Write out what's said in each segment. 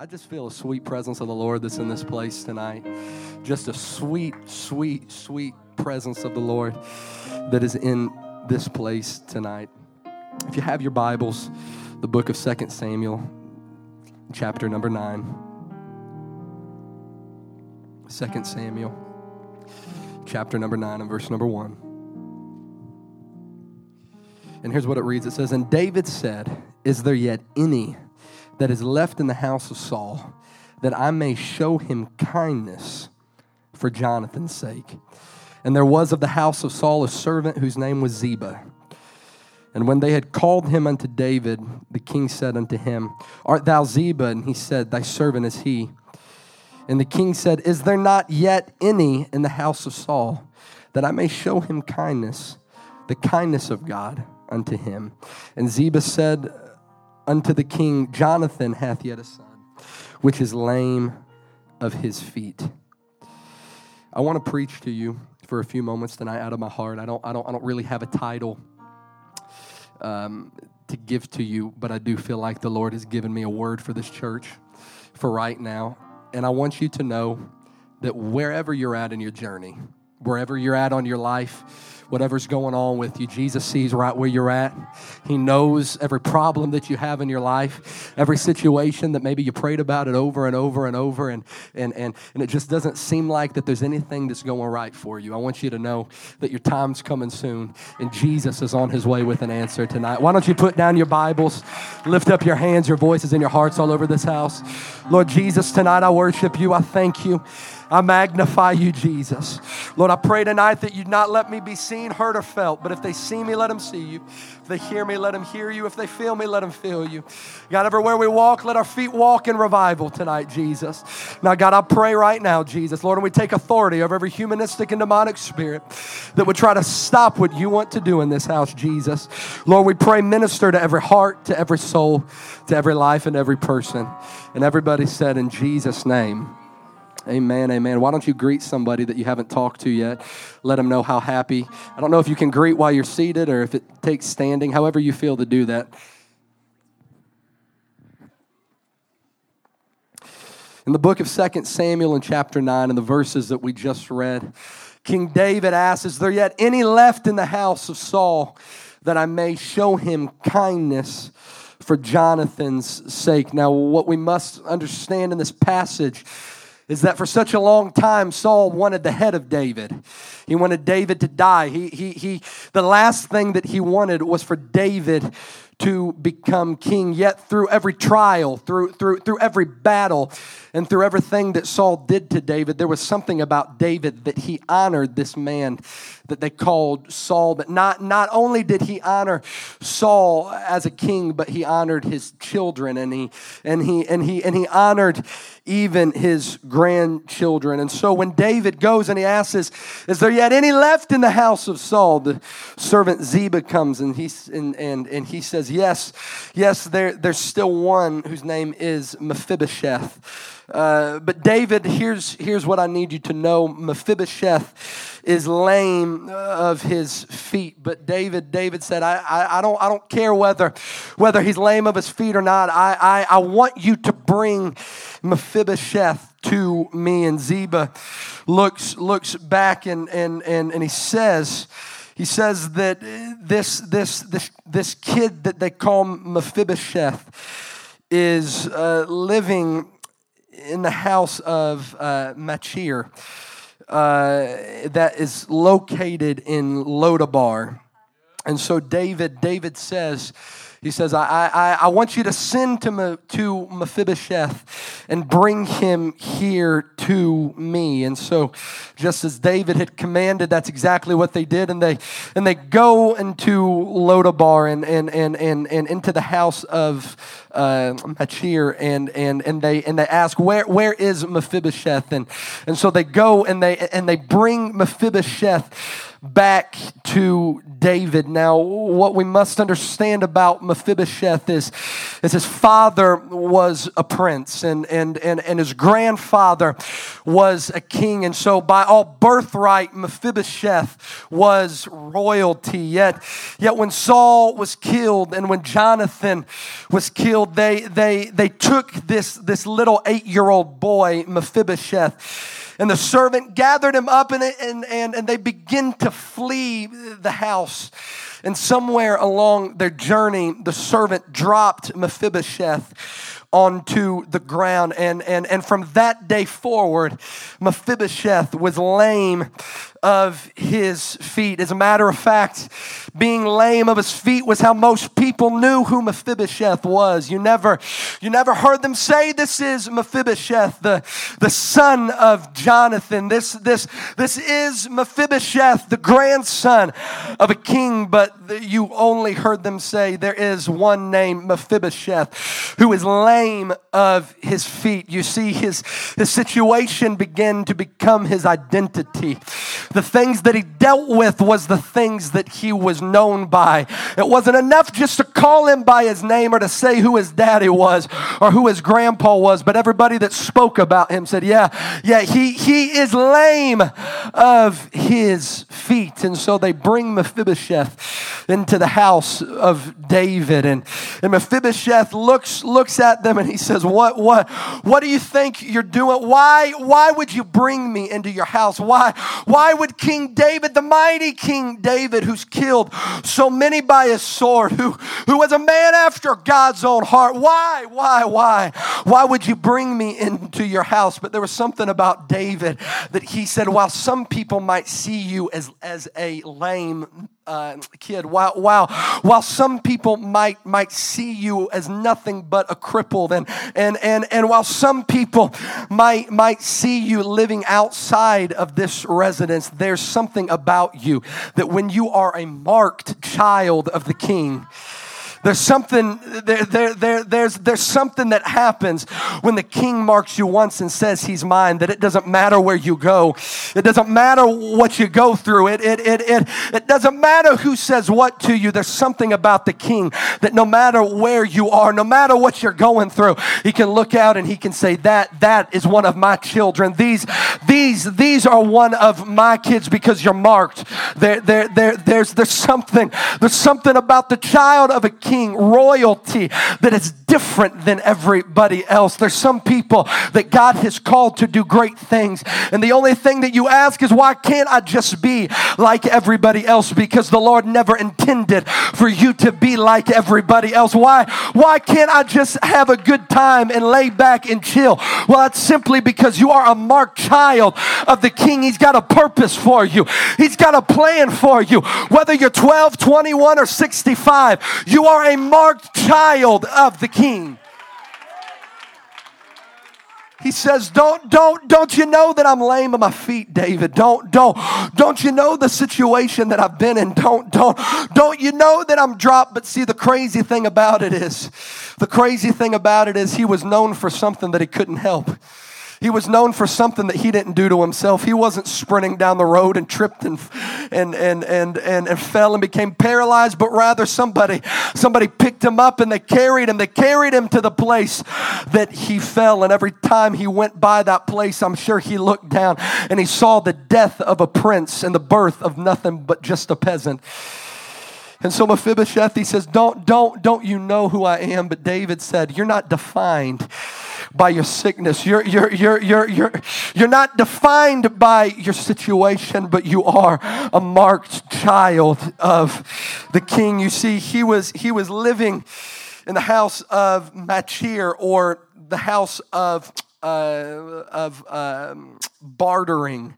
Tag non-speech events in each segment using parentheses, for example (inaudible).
I just feel a sweet presence of the Lord that's in this place tonight. Just a sweet, sweet, sweet presence of the Lord that is in this place tonight. If you have your Bibles, the book of 2 Samuel, chapter number 9. 2 Samuel, chapter number 9, and verse number 1. And here's what it reads it says, And David said, Is there yet any that is left in the house of Saul, that I may show him kindness for Jonathan's sake? And there was of the house of Saul a servant whose name was Ziba. And when they had called him unto David, the king said unto him, Art thou Ziba? And he said, Thy servant is he. And the king said, Is there not yet any in the house of Saul, that I may show him kindness, the kindness of God unto him? And Ziba said unto the king, Jonathan hath yet a son, which is lame of his feet. I want to preach to you for a few moments tonight out of my heart. I don't, I don't, I don't really have a title um, to give to you, but I do feel like the Lord has given me a word for this church for right now. And I want you to know that wherever you're at in your journey, wherever you're at on your life, whatever's going on with you. Jesus sees right where you're at. He knows every problem that you have in your life, every situation that maybe you prayed about it over and over and over, and, and, and, and it just doesn't seem like that there's anything that's going right for you. I want you to know that your time's coming soon, and Jesus is on his way with an answer tonight. Why don't you put down your Bibles, lift up your hands, your voices, and your hearts all over this house? Lord Jesus, tonight I worship you. I thank you. I magnify you, Jesus. Lord, I pray tonight that you'd not let me be seen, heard, or felt, but if they see me, let them see you. If they hear me, let them hear you. If they feel me, let them feel you. God, everywhere we walk, let our feet walk in revival tonight, Jesus. Now, God, I pray right now, Jesus, Lord, and we take authority over every humanistic and demonic spirit that would try to stop what you want to do in this house, Jesus. Lord, we pray, minister to every heart, to every soul, to every life, and every person. And everybody said, in Jesus' name. Amen, amen. Why don't you greet somebody that you haven't talked to yet? Let them know how happy. I don't know if you can greet while you're seated or if it takes standing, however you feel to do that. In the book of 2 Samuel in chapter 9, in the verses that we just read, King David asks, Is there yet any left in the house of Saul that I may show him kindness for Jonathan's sake? Now, what we must understand in this passage is that for such a long time Saul wanted the head of David. He wanted David to die. He, he, he, the last thing that he wanted was for David to become king. Yet through every trial, through, through, through every battle, and through everything that Saul did to David, there was something about David that he honored this man that they called Saul. But not, not only did he honor Saul as a king, but he honored his children and he and he and he and he honored even his grandchildren. And so when David goes and he asks, Is there yet any left in the house of Saul? The servant Ziba comes and he and, and, and he says, Yes, yes, there, there's still one whose name is Mephibosheth. Uh, but David, here's, here's what I need you to know Mephibosheth is lame of his feet. But David, David said, I, I, I, don't, I don't care whether, whether he's lame of his feet or not. I, I, I want you to bring Mephibosheth to me. And Ziba looks, looks back and, and, and, and he says, he says that this, this, this, this kid that they call Mephibosheth is uh, living in the house of uh, Machir uh, that is located in Lodabar. And so David, David says, he says, I, I, I want you to send to, to Mephibosheth and bring him here to me. And so, just as David had commanded, that's exactly what they did. And they, and they go into Lodabar and, and, and, and, and into the house of uh, Machir and, and, and, they, and they ask, where, where is Mephibosheth? And, and so they go and they, and they bring Mephibosheth back to David. Now, what we must understand about Mephibosheth is, is his father was a prince and, and, and, and his grandfather was a king. And so, by all birthright, Mephibosheth was royalty. Yet, yet when Saul was killed and when Jonathan was killed, they, they, they took this, this little eight year old boy, Mephibosheth and the servant gathered him up and, and, and, and they begin to flee the house. And somewhere along their journey, the servant dropped Mephibosheth onto the ground. And, and, and from that day forward, Mephibosheth was lame of his feet. As a matter of fact, being lame of his feet was how most people knew who Mephibosheth was. You never, you never heard them say, This is Mephibosheth, the, the son of Jonathan. This, this, this is Mephibosheth, the grandson of a king. But you only heard them say, There is one named Mephibosheth who is lame of his feet. You see, his, his situation began to become his identity. The things that he dealt with was the things that he was known by. It wasn't enough just to call him by his name or to say who his daddy was or who his grandpa was, but everybody that spoke about him said, Yeah, yeah, he, he is lame of his feet. And so they bring Mephibosheth into the house of David. And, and Mephibosheth looks, looks at them and he says, What, what, what do you think you're doing? Why, why would you bring me into your house? Why, why would King David, the mighty King David, who's killed so many by his sword, who, who was a man after God's own heart, why, why, why? Why would you bring me into your house? But there was something about David that he said, while some people might see you as, as a lame uh, kid, while, while, while some people might, might see you as nothing but a crippled, and, and, and, and while some people might, might see you living outside of this residence, there's something about you that when you are a marked child of the king, there's something, there, there, there, there's, there's something that happens when the king marks you once and says he's mine, that it doesn't matter where you go. It doesn't matter what you go through. It, it, it, it, it doesn't matter who says what to you. There's something about the king that no matter where you are, no matter what you're going through, he can look out and he can say, that, that is one of my children. These, these, these are one of my kids because you're marked. There, there, there, there's, there's something, there's something about the child of a king king, royalty that is different than everybody else. There's some people that God has called to do great things. And the only thing that you ask is, why can't I just be like everybody else? Because the Lord never intended for you to be like everybody else. Why, why can't I just have a good time and lay back and chill? Well, it's simply because you are a marked child of the King. He's got a purpose for you, He's got a plan for you. Whether you're 12, 21, or 65, you are a marked child of the King. He says, "Don't, don't, don't you know that I'm lame of my feet, David? Don't, don't, don't you know the situation that I've been in? Don't, don't, don't you know that I'm dropped?" But see, the crazy thing about it is, the crazy thing about it is, he was known for something that he couldn't help. He was known for something that he didn't do to himself. He wasn't sprinting down the road and tripped and, and, and, and, and, and fell and became paralyzed, but rather somebody, somebody picked him up and they carried him. They carried him to the place that he fell. And every time he went by that place, I'm sure he looked down and he saw the death of a prince and the birth of nothing but just a peasant. And so Mephibosheth, he says, Don't, don't, don't you know who I am? But David said, You're not defined by your sickness. You're, you're, you're, you're, you're, you're not defined by your situation, but you are a marked child of the king. You see, he was, he was living in the house of Machir or the house of, uh, of um, bartering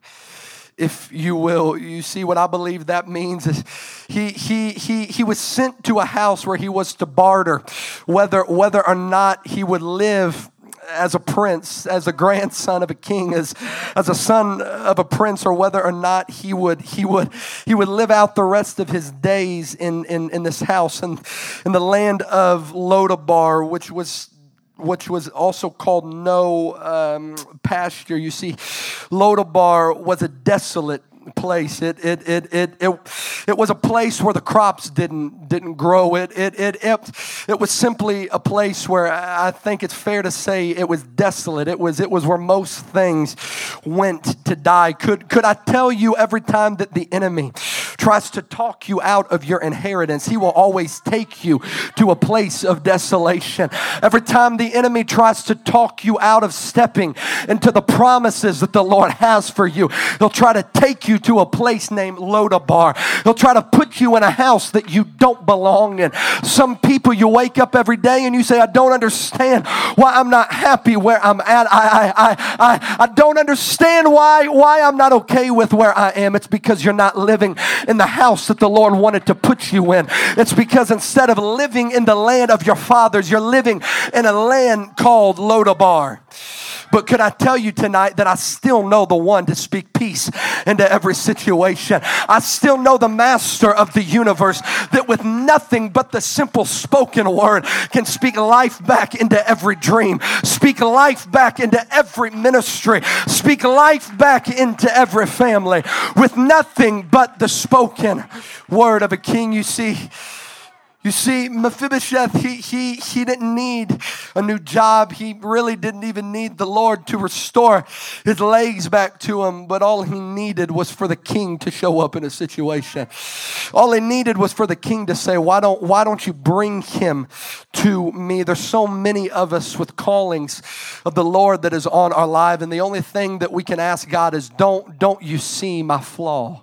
if you will. You see, what I believe that means is he, he, he, he was sent to a house where he was to barter, whether, whether or not he would live as a prince, as a grandson of a king, as, as a son of a prince, or whether or not he would, he would, he would live out the rest of his days in, in, in this house and in the land of Lodabar, which was which was also called no um, pasture. You see, Lodabar was a desolate place. It, it, it, it, it, it was a place where the crops didn't, didn't grow. It, it, it, it, it was simply a place where I think it's fair to say it was desolate. It was, it was where most things went to die. Could, could I tell you every time that the enemy tries to talk you out of your inheritance, he will always take you to a place of desolation. Every time the enemy tries to talk you out of stepping into the promises that the Lord has for you, he'll try to take you to a place named Lodabar. He'll try to put you in a house that you don't belong in. Some people, you wake up every day and you say, I don't understand why I'm not happy where I'm at. I, I, I, I, I don't understand why, why I'm not okay with where I am. It's because you're not living in the house that the Lord wanted to put you in. It's because instead of living in the land of your fathers, you're living in a land called Lodabar. But could I tell you tonight that I still know the one to speak peace into every situation? I still know the master of the universe that with nothing but the simple spoken word can speak life back into every dream, speak life back into every ministry, speak life back into every family with nothing but the spoken word of a king. You see, you see, Mephibosheth, he, he, he didn't need a new job. He really didn't even need the Lord to restore his legs back to him. But all he needed was for the king to show up in a situation. All he needed was for the king to say, Why don't, why don't you bring him to me? There's so many of us with callings of the Lord that is on our life. And the only thing that we can ask God is, Don't, don't you see my flaw?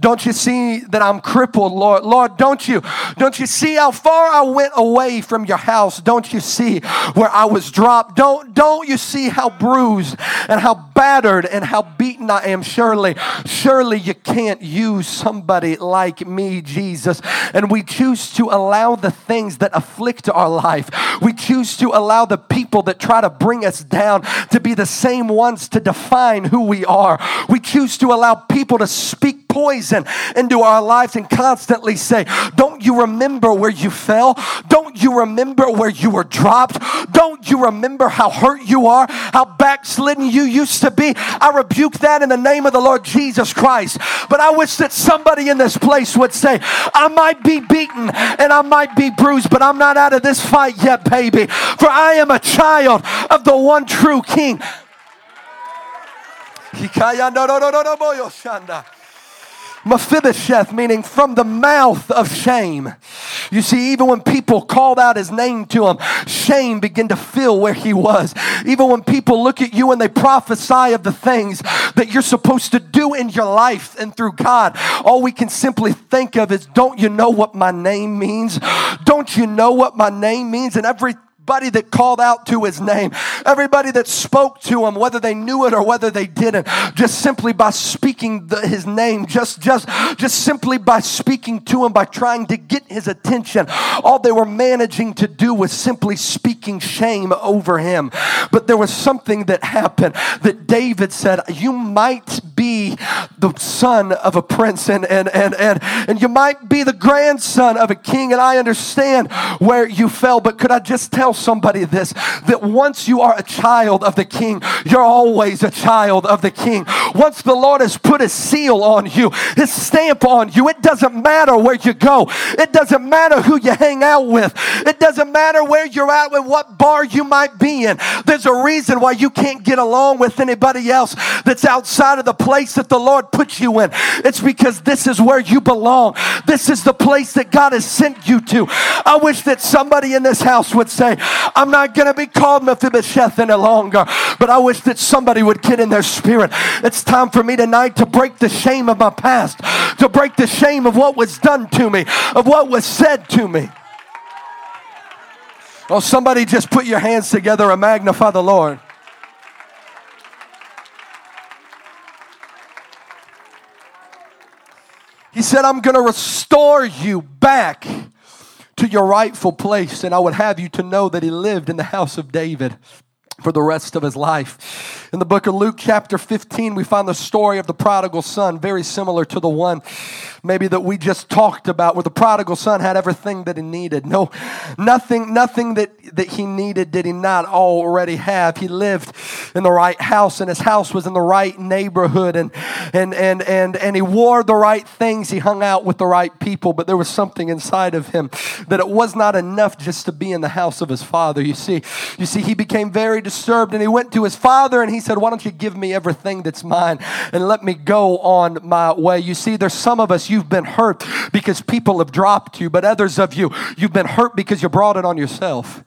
Don't you see that I'm crippled, Lord? Lord, don't you, don't you see how far I went away from your house? Don't you see where I was dropped? Don't, don't you see how bruised and how battered and how beaten I am? Surely, surely you can't use somebody like me, Jesus. And we choose to allow the things that afflict our life. We choose to allow the people that try to bring us down to be the same ones to define who we are. We choose to allow people to speak poison into our lives and constantly say, Don't you remember where you fell? Don't you remember where you were dropped? Don't you remember how hurt you are? How backslidden you used to be? I rebuke that in the name of the Lord Jesus Christ. But I wish that somebody in this place would say, I might be beaten and I might be bruised, but I'm not out of this fight yet, baby. For I am a child of the one true King. Mephibosheth, meaning from the mouth of shame. You see, even when people called out his name to him, shame began to fill where he was. Even when people look at you and they prophesy of the things that you're supposed to do in your life and through God, all we can simply think of is, don't you know what my name means? Don't you know what my name means? And every everybody that called out to his name, everybody that spoke to him, whether they knew it or whether they didn't, just simply by speaking the, his name, just, just, just simply by speaking to him, by trying to get his attention, all they were managing to do was simply speaking shame over him. But there was something that happened that David said, You might be the son of a prince and, and, and, and, and you might be the grandson of a king, and I understand where you fell, but could I just tell somebody this that once you are a child of the king, you're always a child of the king. Once the Lord has put a seal on you, his stamp on you, it doesn't matter where you go, it doesn't matter who you hang out with, it doesn't matter where you're at with what bar you might be in. There's a reason why you can't get along with anybody else that's outside of the place that the Lord put you in. It's because this is where you belong. This is the place that God has sent you to. I wish that somebody in this house would say, I'm not going to be called Mephibosheth any longer. But I wish that somebody would get in their spirit. It's time for me tonight to break the shame of my past, to break the shame of what was done to me, of what was said to me. Oh, somebody just put your hands together and magnify the Lord. He said, I'm going to restore you back to your rightful place. And I would have you to know that he lived in the house of David. For the rest of his life. In the book of Luke, chapter 15, we find the story of the prodigal son, very similar to the one maybe that we just talked about, where the prodigal son had everything that he needed. No, nothing, nothing that, that he needed did he not already have. He lived in the right house, and his house was in the right neighborhood, and and and and and he wore the right things. He hung out with the right people, but there was something inside of him that it was not enough just to be in the house of his father. You see, you see, he became very disturbed, and he went to his father and he said, "Why don't you give me everything that's mine and let me go on my way?" You see, there's some of us you've been hurt because people have dropped you, but others of you, you've been hurt because you brought it on yourself.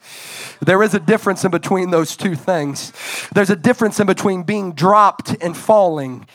There is a difference in between those two things. There's a difference in between being dropped and falling.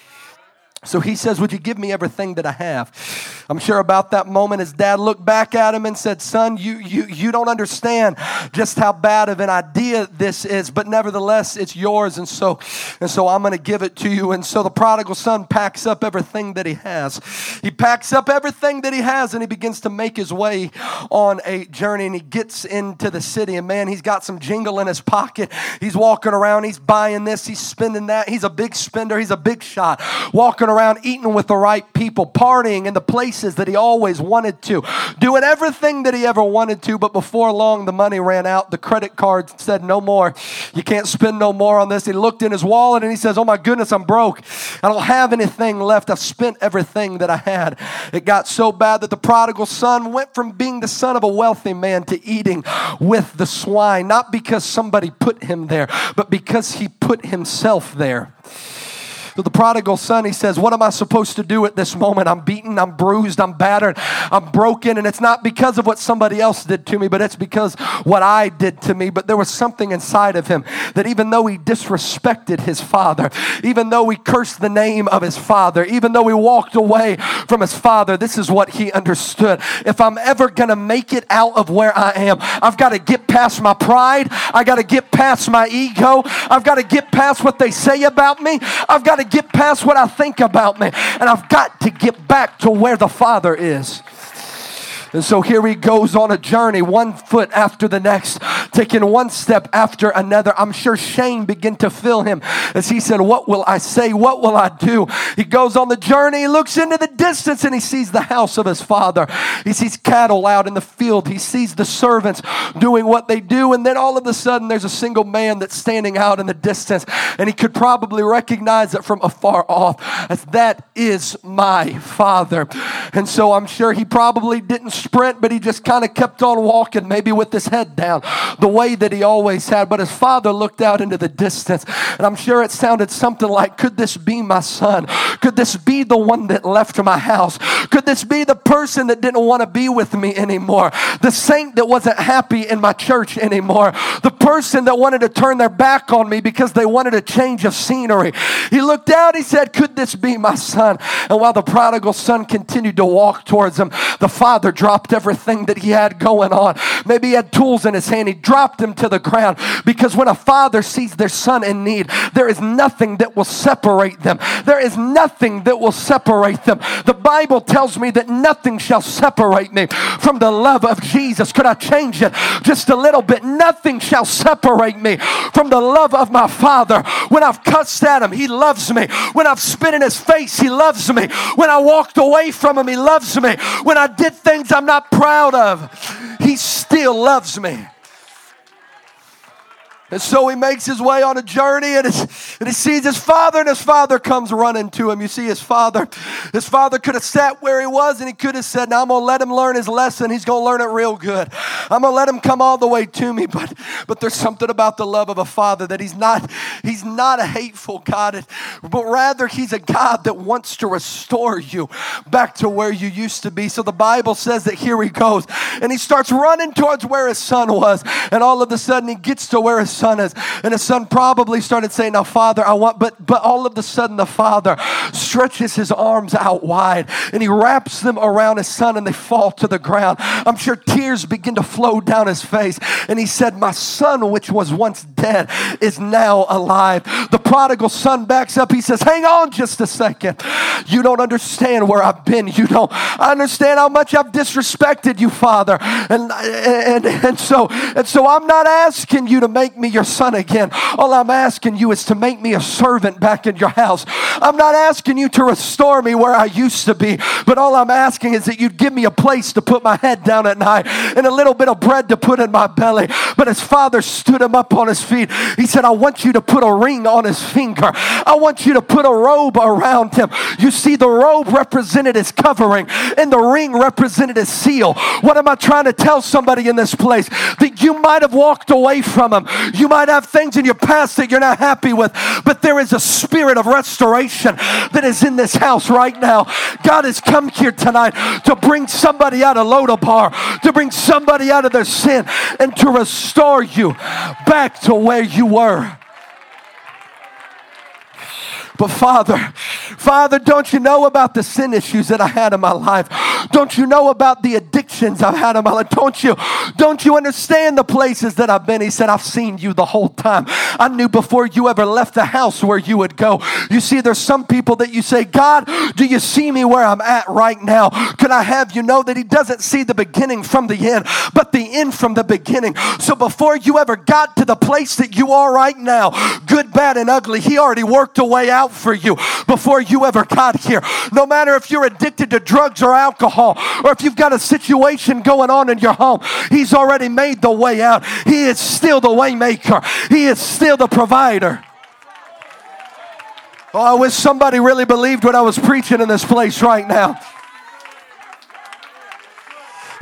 So he says, Would you give me everything that I have? I'm sure about that moment his dad looked back at him and said, Son, you, you, you don't understand just how bad of an idea this is, but nevertheless, it's yours. And so, and so I'm going to give it to you. And so the prodigal son packs up everything that he has. He packs up everything that he has and he begins to make his way on a journey. And he gets into the city. And man, he's got some jingle in his pocket. He's walking around, he's buying this, he's spending that. He's a big spender, he's a big shot. Walking around eating with the right people, partying in the places that he always wanted to, doing everything that he ever wanted to. But before long, the money ran out. The credit card said, No more. You can't spend no more on this. He looked in his wallet and he says, Oh my goodness, I'm broke. I don't have anything left. I've spent everything that I had. It got so bad that the prodigal son went from being the son of a wealthy man to eating with the swine, not because somebody put him there, but because he put himself there. To the prodigal son, he says, What am I supposed to do at this moment? I'm beaten, I'm bruised, I'm battered, I'm broken, and it's not because of what somebody else did to me, but it's because what I did to me. But there was something inside of him that even though he disrespected his father, even though he cursed the name of his father, even though he walked away from his father, this is what he understood. If I'm ever gonna make it out of where I am, I've got to get past my pride, I got to get past my ego, I've got to get past what they say about me, I've got to to get past what I think about me, and I've got to get back to where the Father is. And so here he goes on a journey, one foot after the next, taking one step after another. I'm sure shame began to fill him as he said, What will I say? What will I do? He goes on the journey, he looks into the distance, and he sees the house of his father. He sees cattle out in the field, he sees the servants doing what they do. And then all of a sudden, there's a single man that's standing out in the distance, and he could probably recognize it from afar off as that is my father. And so I'm sure he probably didn't sprint, but he just kind of kept on walking, maybe with his head down, the way that he always had. But his father looked out into the distance, and I'm sure it sounded something like, Could this be my son? Could this be the one that left my house? Could this be the person that didn't want to be with me anymore? The saint that wasn't happy in my church anymore? The person that wanted to turn their back on me because they wanted a change of scenery? He looked out, he said, Could this be my son? And while the prodigal son continued to walk towards him, the father dropped dropped everything that he had going on. Maybe he had tools in his hand. He dropped them to the ground because when a father sees their son in need, there is nothing that will separate them. There is nothing that will separate them. The Bible tells me that nothing shall separate me from the love of Jesus. Could I change it just a little bit? Nothing shall separate me from the love of my Father. When I've cussed at him, he loves me. When I've spit in his face, he loves me. When I walked away from him, he loves me. When I did things I I'm not proud of, He still loves me. And so he makes his way on a journey and, and, he sees his father, and his father comes running to him. You see, his father, his father could have sat where he was and he could have said, Now I'm gonna let him learn his lesson. He's gonna learn it real good. I'm gonna let him come all the way to me. But but there's something about the love of a father that he's not, he's not a hateful God, but rather he's a God that wants to restore you back to where you used to be. So the Bible says that here he goes, and he starts running towards where his son was, and all of a sudden he gets to where his son is. And his son probably started saying, Now, Father, I want, but but all of a sudden the father stretches his arms out wide and he wraps them around his son and they fall to the ground. I'm sure tears begin to flow down his face. And he said, My son, which was once dead, is now alive. The prodigal son backs up. He says, Hang on just a second. You don't understand where I've been. You don't understand how much I've disrespected you, Father. And, and, and, so, and so I'm not asking you to make me your son again. All I'm asking you is to make me a servant back in your house. I'm not asking you to restore me where I used to be, but all I'm asking is that you'd give me a place to put my head down at night and a little bit of bread to put in my belly. But his father stood him up on his feet. He said, I want you to put a ring on his finger. I want you to put a robe around him. You see, the robe represented his covering, and the ring represented his seal. What am I trying to tell somebody in this place? That you might have walked away from him. You might have things in your past that you're not happy with, but there is a spirit of restoration that is in this house right now. God has come here tonight to bring somebody out of Lodabar, to bring somebody out of their sin, and to restore you back to where you were. But Father, Father, don't you know about the sin issues that I had in my life? Don't you know about the addictions I've had in my life? Don't you, don't you understand the places that I've been? He said, I've seen you the whole time. I knew before you ever left the house where you would go. You see, there's some people that you say, God, do you see me where I'm at right now? Can I have you know that He doesn't see the beginning from the end, but the end from the beginning? So before you ever got to the place that you are right now, good, bad, and ugly, He already worked a way out for you before you ever got here. No matter if you're addicted to drugs or alcohol, or if you've got a situation going on in your home, He's already made the way out. He is still the waymaker. He is still the provider. Oh, I wish somebody really believed what I was preaching in this place right now.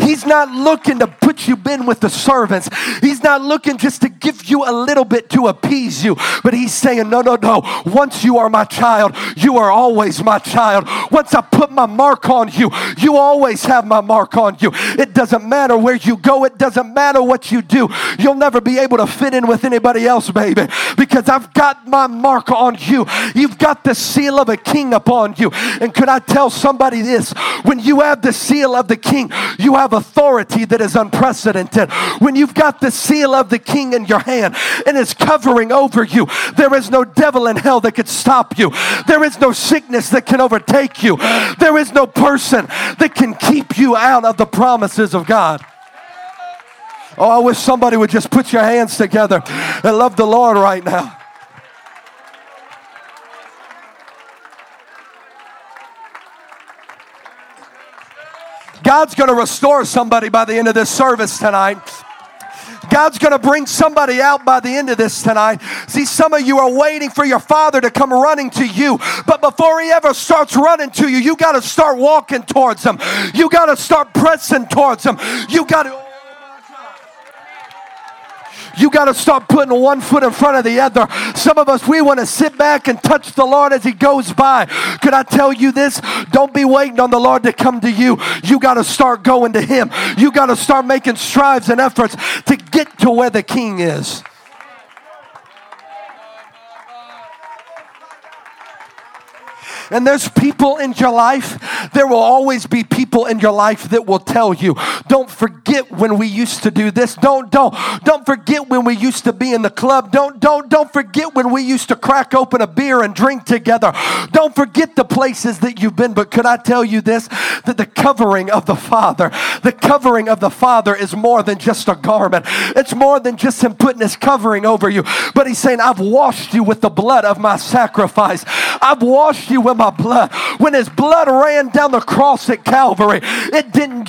He's not looking to put you in with the servants. He's not looking just to give you a little bit to appease you. But he's saying, no, no, no. Once you are my child, you are always my child. Once I put my mark on you, you always have my mark on you. It doesn't matter where you go. It doesn't matter what you do. You'll never be able to fit in with anybody else, baby, because I've got my mark on you. You've got the seal of a king upon you. And could I tell somebody this? When you have the seal of the king, you have authority that is unprecedented. When you've got the seal of the king in your hand and it's covering over you, there is no devil in hell that could stop you. There is no sickness that can overtake you. There is no person that can keep you out of the promises of God. Oh, I wish somebody would just put your hands together and love the Lord right now. God's going to restore somebody by the end of this service tonight. God's going to bring somebody out by the end of this tonight. See, some of you are waiting for your father to come running to you, but before he ever starts running to you, you got to start walking towards him. You got to start pressing towards him. You got to you got to start putting one foot in front of the other. Some of us, we want to sit back and touch the Lord as He goes by. Could I tell you this? Don't be waiting on the Lord to come to you. You got to start going to Him. You got to start making strives and efforts to get to where the King is. And there's people in your life, there will always be people in your life that will tell you, don't forget when we used to do this. Don't, don't, don't forget when we used to be in the club. Don't, don't, don't forget when we used to crack open a beer and drink together. Don't forget the places that you've been. But could I tell you this? That the covering of the Father, the covering of the Father is more than just a garment. It's more than just Him putting His covering over you. But He's saying, I've washed you with the blood of my sacrifice. I've washed you with my blood. When his blood ran down the cross at Calvary, it didn't.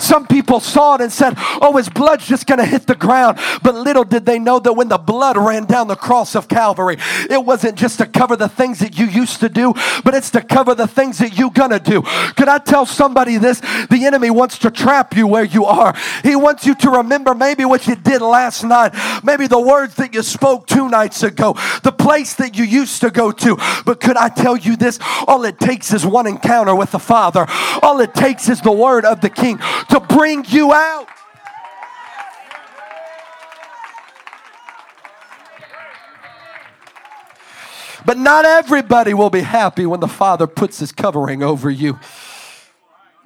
Some people saw it and said, Oh, his blood's just going to hit the ground. But little did they know that when the blood ran down the cross of Calvary, it wasn't just to cover the things that you used to do, but it's to cover the things that you're going to do. Could I tell somebody this? The enemy wants to trap you where you are. He wants you to remember maybe what you did last night, maybe the words that you spoke two nights ago, the place that you used to go to. But could I tell you this? All it takes is one encounter with the Father, all it takes is the word of the King to bring you out. But not everybody will be happy when the Father puts his covering over you.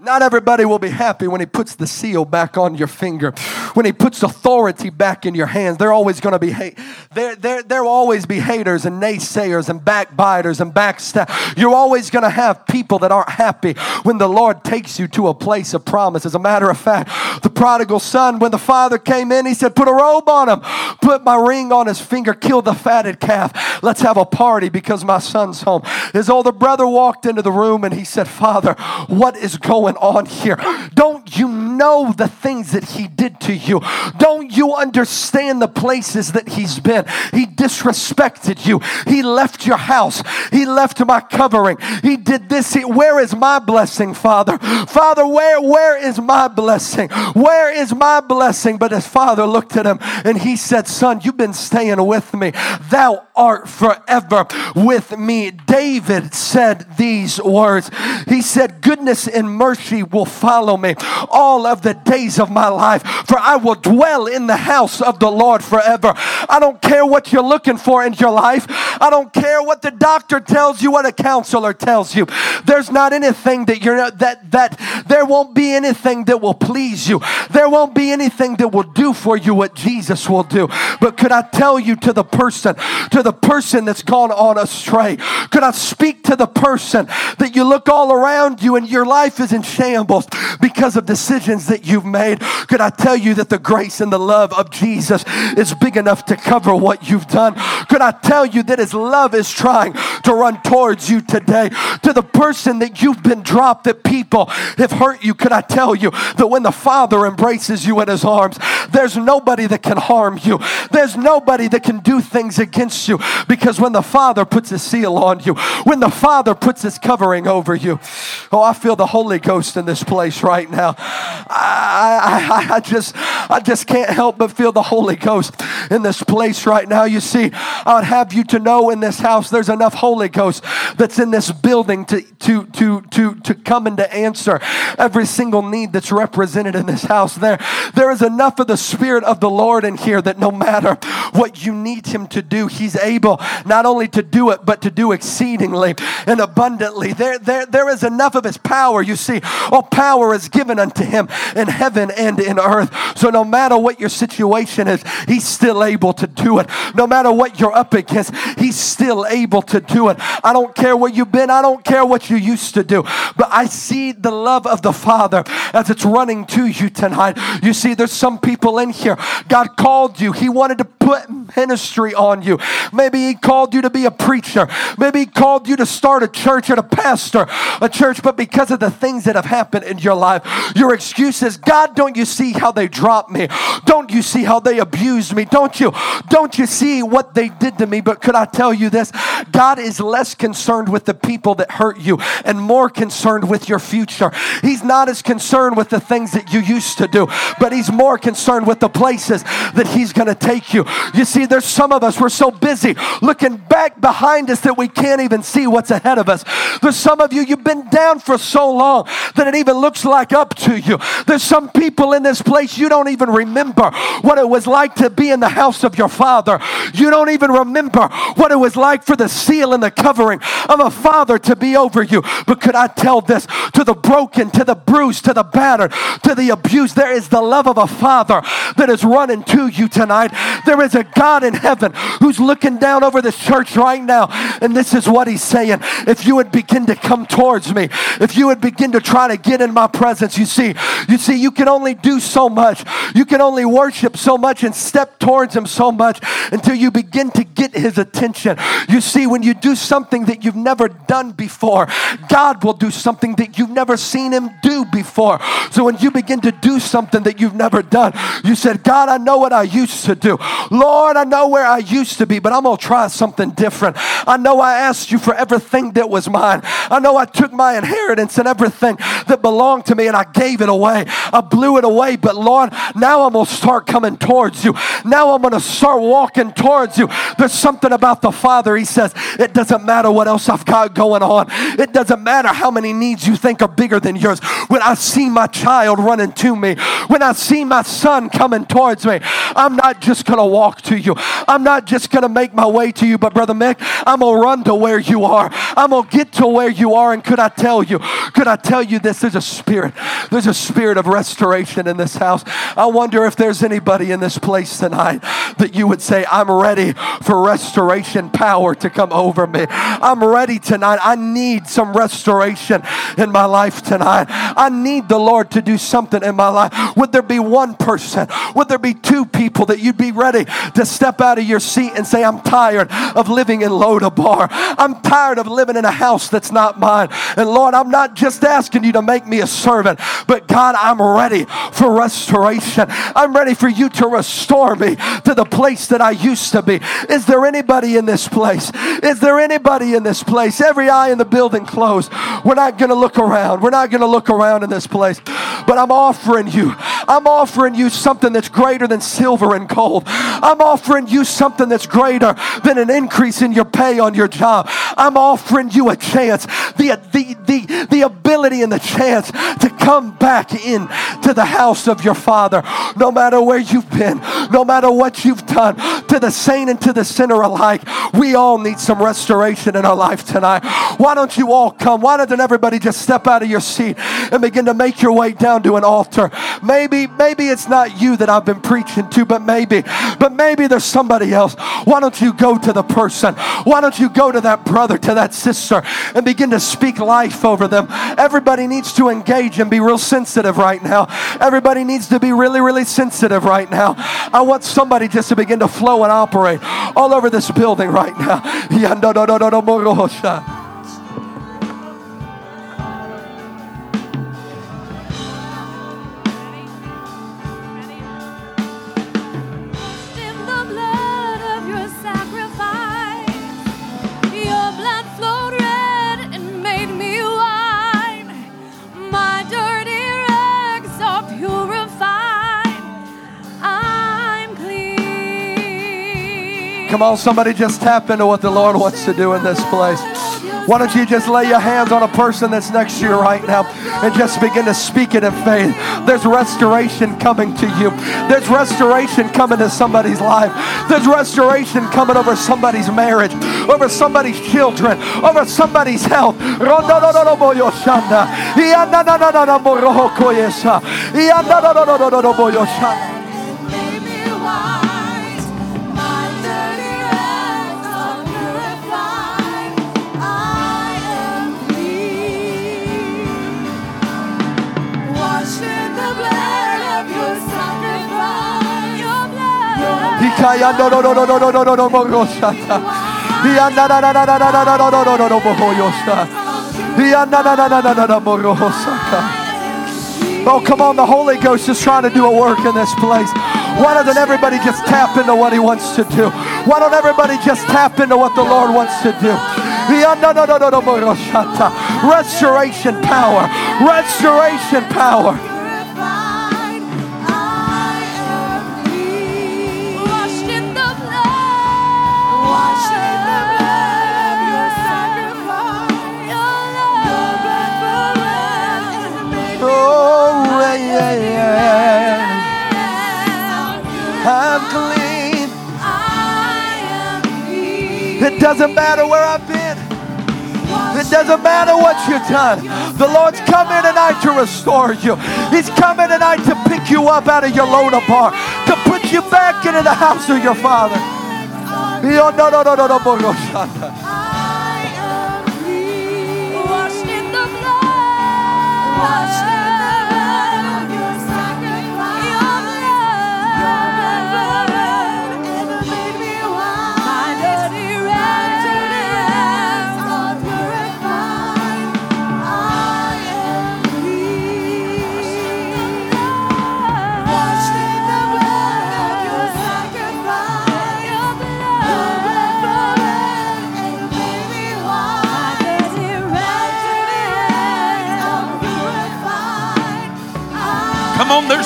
Not everybody will be happy when he puts the seal back on your finger. when He puts authority back in your hands, They're always going to be hate. There, there, there will always be haters and naysayers and backbiters and backstab. You're always going to have people that aren't happy when the Lord takes you to a place of promise. As a matter of fact, the prodigal son, when the father came in, he said, Put a robe on him, put my ring on his finger, kill the fatted calf. Let's have a party because my son's home. His older brother walked into the room and he said, Father, what is going on here? Don't you know the things that he did to you? Don't you understand the places that he's been? He disrespected you. He left your house. He left my covering. He did this. He, where is my blessing, Father? Father, where, where is my blessing? Where is my blessing? But his father looked at him and he said, Son, you've been staying with me. Thou art forever with me. David said these words. He said, Goodness and mercy will follow me all of the days of my life, for I will dwell in the house of the Lord forever. I don't care what you're looking for in your life. I don't care what the doctor tells you, what a counselor tells you. There's not anything that you're that that there won't be anything that will please you. There won't be anything that will do for you what Jesus will do. But could I tell you to the person, to the person that's gone on astray? Could I speak to the person that you look all around you and your life is in shambles because of decisions that you've made? Could I tell you that the grace and the love of Jesus is big enough to cover what you've done? Could I tell you that his love is trying to run towards you today? To the person that you've been dropped, that people have hurt you, could I tell you that when the Father embraces you in his arms, there's nobody that can harm you. There's nobody that can do things against you because when the Father puts his seal on you, when the Father puts his covering over you, oh, I feel the Holy Ghost in this place right now. I, I, I just, I just can't help but feel the Holy Ghost in this place right now. You see, I would have you to know in this house there's enough Holy Ghost that's in this building to, to, to, to, to come and to answer every single need that's represented in this house. There, there is enough of the Spirit of the Lord in here that no matter what you need Him to do, He's able not only to do it, but to do exceedingly and abundantly. There, there, there is enough of His power. You see, all power is given unto Him in heaven and in earth. So no matter what your situation is, He's still able to do it. No matter what you're up against, He's still able to do it. I don't care where you've been, I don't care what you used to do, but I see the love of the Father as it's running to you tonight. You see, there's some people in here. God called you, He wanted to put ministry on you. Maybe He called you to be a preacher. Maybe He called you to start a church or to pastor a church, but because of the things that have happened in your life, your excuse is, God, don't you see how they dropped me? Don't you see how they abused me? Don't you? Don't you see what they did to me? But could I tell you this? God is less concerned with the people that hurt you and more concerned with your future. He's not as concerned with the things that you used to do, but He's more concerned with the places that He's going to take you. You see, there's some of us, we're so busy looking back behind us that we can't even see what's ahead of us. There's some of you, you've been down for so long that it even looks like up to you. There's some people in this place, you don't even remember what it was like to be in the house of your father. You don't even remember what it was like for the seal and the covering of a father to be over you. But could I tell this to the broken, to the bruised, to the battered, to the abused? There is the love of a father that is running to you tonight. There is a God in heaven who's looking down over this church right now. And this is what he's saying. If you would begin to come towards me, if you would begin to try to get in my presence, you see, you see, you can only do so much. You can only worship so much and step towards him so much until you begin to get his attention. You see, when you do something that you've never done before, God will do something that you've never seen him do before. So when you begin to do something that you've never done, you said, God, I know what I used to do. Lord, I know where I used to be, but I'm going to try something different. I know I asked you for everything that was mine. I know I took my inheritance and everything that belonged to me and I gave it away. I blew it away, but Lord, now I'm going to start coming towards you. Now I'm going to start walking towards you. There's something about the Father. He says, It doesn't matter what else I've got going on, it doesn't matter how many needs you think are bigger than yours. When I see my child running to me, when I see my son coming towards me, I'm not just going to walk to you. I'm not just going to make my way to you, but Brother Mick, I'm going to run to where you are. I'm going to get to where you are. And could I tell you, could I tell you this? There's a spirit. There's a spirit of restoration in this house. I wonder if there's anybody in this place tonight that you would say, I'm ready for restoration power to come over me. I'm ready tonight. I need some restoration in my life tonight. I need the Lord to do something in my life. Would there be one person? Would there be two people that you'd be ready to step out of your seat and say, I'm tired of living in Lodabar. I'm tired of living in a house that's not mine. And Lord, I'm not just asking you to make me a servant, but God, I'm ready for restoration. I'm ready for you to restore me to the place that I used to be. Is there anybody in this place? Is there anybody in this place? Every eye in the building closed. We're not going to look around. We're not going to look around in this place. But I'm offering you, I'm offering you something that's greater than silver and gold. I'm offering you something that's greater than an increase in your pay on your job. I'm offering you a chance, the, the, the, the ability and the chance to come back in to the house of your father. No matter where you've been, no matter what you've done, to the saint and to the sinner alike, we all need some restoration in our life tonight. Why don't you all come? Why doesn't everybody just step out of your seat and begin to make your way down to an altar? Maybe, maybe it's not you that I've been preaching to, but maybe, but maybe there's somebody else. Why don't you go to the person? Why don't you go to that brother, to that sister, and begin to speak life over them? Everybody needs to engage and be real sensitive right now. Everybody needs to be really, really sensitive right now. I want somebody just to begin to flow and operate all over this building right now. (laughs) Come on, somebody just tap into what the Lord wants to do in this place. Why don't you just lay your hands on a person that's next to you right now and just begin to speak it in faith? There's restoration coming to you. There's restoration coming to somebody's life. There's restoration coming over somebody's marriage, over somebody's children, over somebody's health. Oh, come on, the Holy Ghost is trying to do a work in this place. Why doesn't everybody just tap into what He wants to do? Why don't everybody just tap into what the Lord wants to do? Restoration power, restoration power. Doesn't matter where I've been. It doesn't matter what you've done. The Lord's coming tonight to restore you. He's coming tonight to pick you up out of your Lo-debar, to put you back into the house of your Father. No, no, no, no, no, no, no, shanda.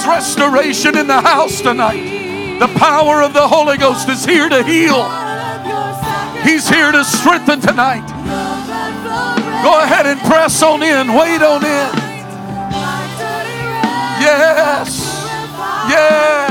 Restoration in the house tonight. The power of the Holy Ghost is here to heal. He's here to strengthen tonight. Go ahead and press on in. Wait on in. Yes. Yes.